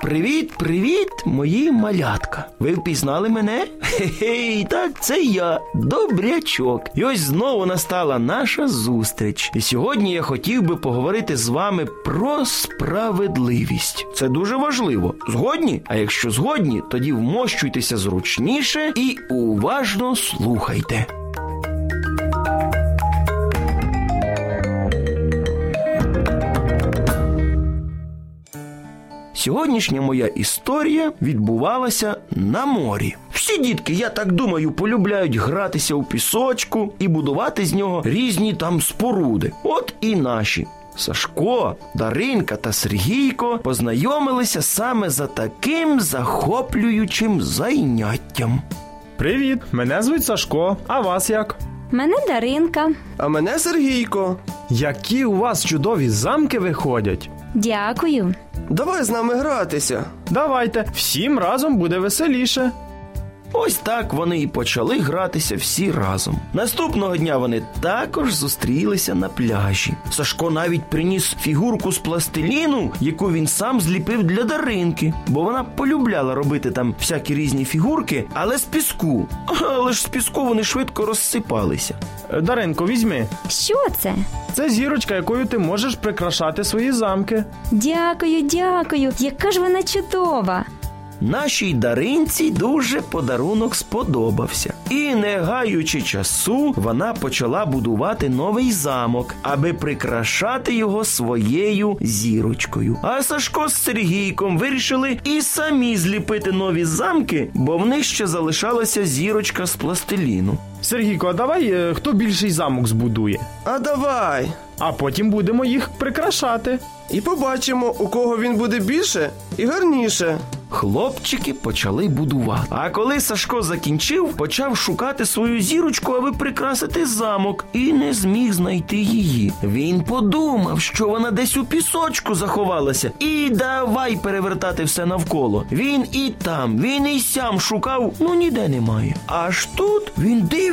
Привіт, привіт, мої малятка. Ви впізнали мене? Хе-хей, так, це я, добрячок. І ось знову настала наша зустріч. І сьогодні я хотів би поговорити з вами про справедливість. Це дуже важливо. Згодні? А якщо згодні, тоді вмощуйтеся зручніше і уважно слухайте. Сьогоднішня моя історія відбувалася на морі. Всі дітки, я так думаю, полюбляють гратися у пісочку і будувати з нього різні там споруди. От і наші. Сашко, Даринка та Сергійко познайомилися саме за таким захоплюючим зайняттям. Привіт, мене звуть Сашко. А вас як? Мене Даринка. А мене Сергійко. Які у вас чудові замки виходять? Дякую. Давай з нами гратися. Давайте, всім разом буде веселіше. Ось так вони і почали гратися всі разом. Наступного дня вони також зустрілися на пляжі. Сашко навіть приніс фігурку з пластиліну, яку він сам зліпив для Даринки, бо вона полюбляла робити там всякі різні фігурки, але з піску. Але ж з піску вони швидко розсипалися. Даринко, візьми. Що це? Це зірочка, якою ти можеш прикрашати свої замки. Дякую, дякую. Яка ж вона чудова. Нашій даринці дуже подарунок сподобався. І, не гаючи часу, вона почала будувати новий замок, аби прикрашати його своєю зірочкою. А Сашко з Сергійком вирішили і самі зліпити нові замки, бо в них ще залишалася зірочка з пластиліну. Сергійко, а давай е, хто більший замок збудує, А давай. а потім будемо їх прикрашати. І побачимо, у кого він буде більше і гарніше. Хлопчики почали будувати. А коли Сашко закінчив, почав шукати свою зірочку, аби прикрасити замок, і не зміг знайти її. Він подумав, що вона десь у пісочку заховалася, і давай перевертати все навколо. Він і там, він і сям шукав, ну ніде немає. Аж тут він дивиться,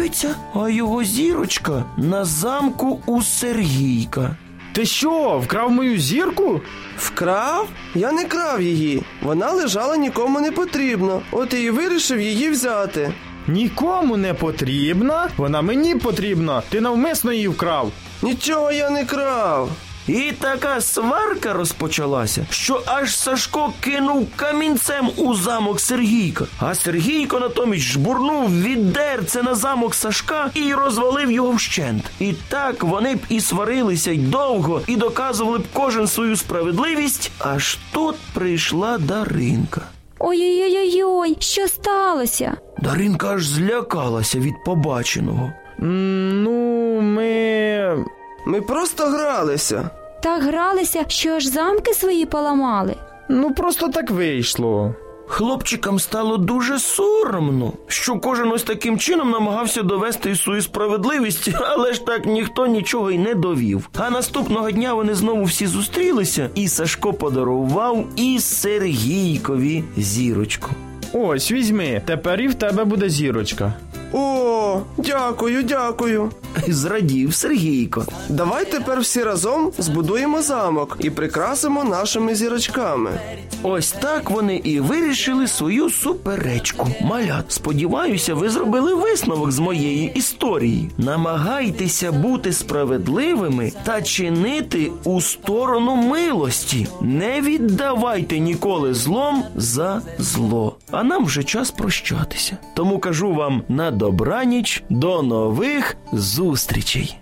а його зірочка на замку у Сергійка. Ти що, вкрав мою зірку? Вкрав? Я не крав її. Вона лежала нікому не потрібно. От і вирішив її взяти. Нікому не потрібна. Вона мені потрібна. Ти навмисно її вкрав. Нічого я не крав. І така сварка розпочалася, що аж Сашко кинув камінцем у замок Сергійка. А Сергійко натомість жбурнув відерце на замок Сашка і розвалив його вщент. І так вони б і сварилися й довго, і доказували б кожен свою справедливість. Аж тут прийшла Даринка. Ой-ой-ой, що сталося? Даринка аж злякалася від побаченого. Ну, ми. Ми просто гралися. Так гралися, що аж замки свої поламали. Ну, просто так вийшло. Хлопчикам стало дуже соромно, що кожен ось таким чином намагався довести свою справедливість, але ж так ніхто нічого й не довів. А наступного дня вони знову всі зустрілися, і Сашко подарував і Сергійкові зірочку. Ось, візьми, тепер і в тебе буде зірочка. О, дякую, дякую. Зрадів Сергійко. Давай тепер всі разом збудуємо замок і прикрасимо нашими зірочками. Ось так вони і вирішили свою суперечку. Малят, сподіваюся, ви зробили висновок з моєї історії. Намагайтеся бути справедливими та чинити у сторону милості. Не віддавайте ніколи злом за зло. А нам вже час прощатися. Тому кажу вам на добраніч, до нових зустрічей.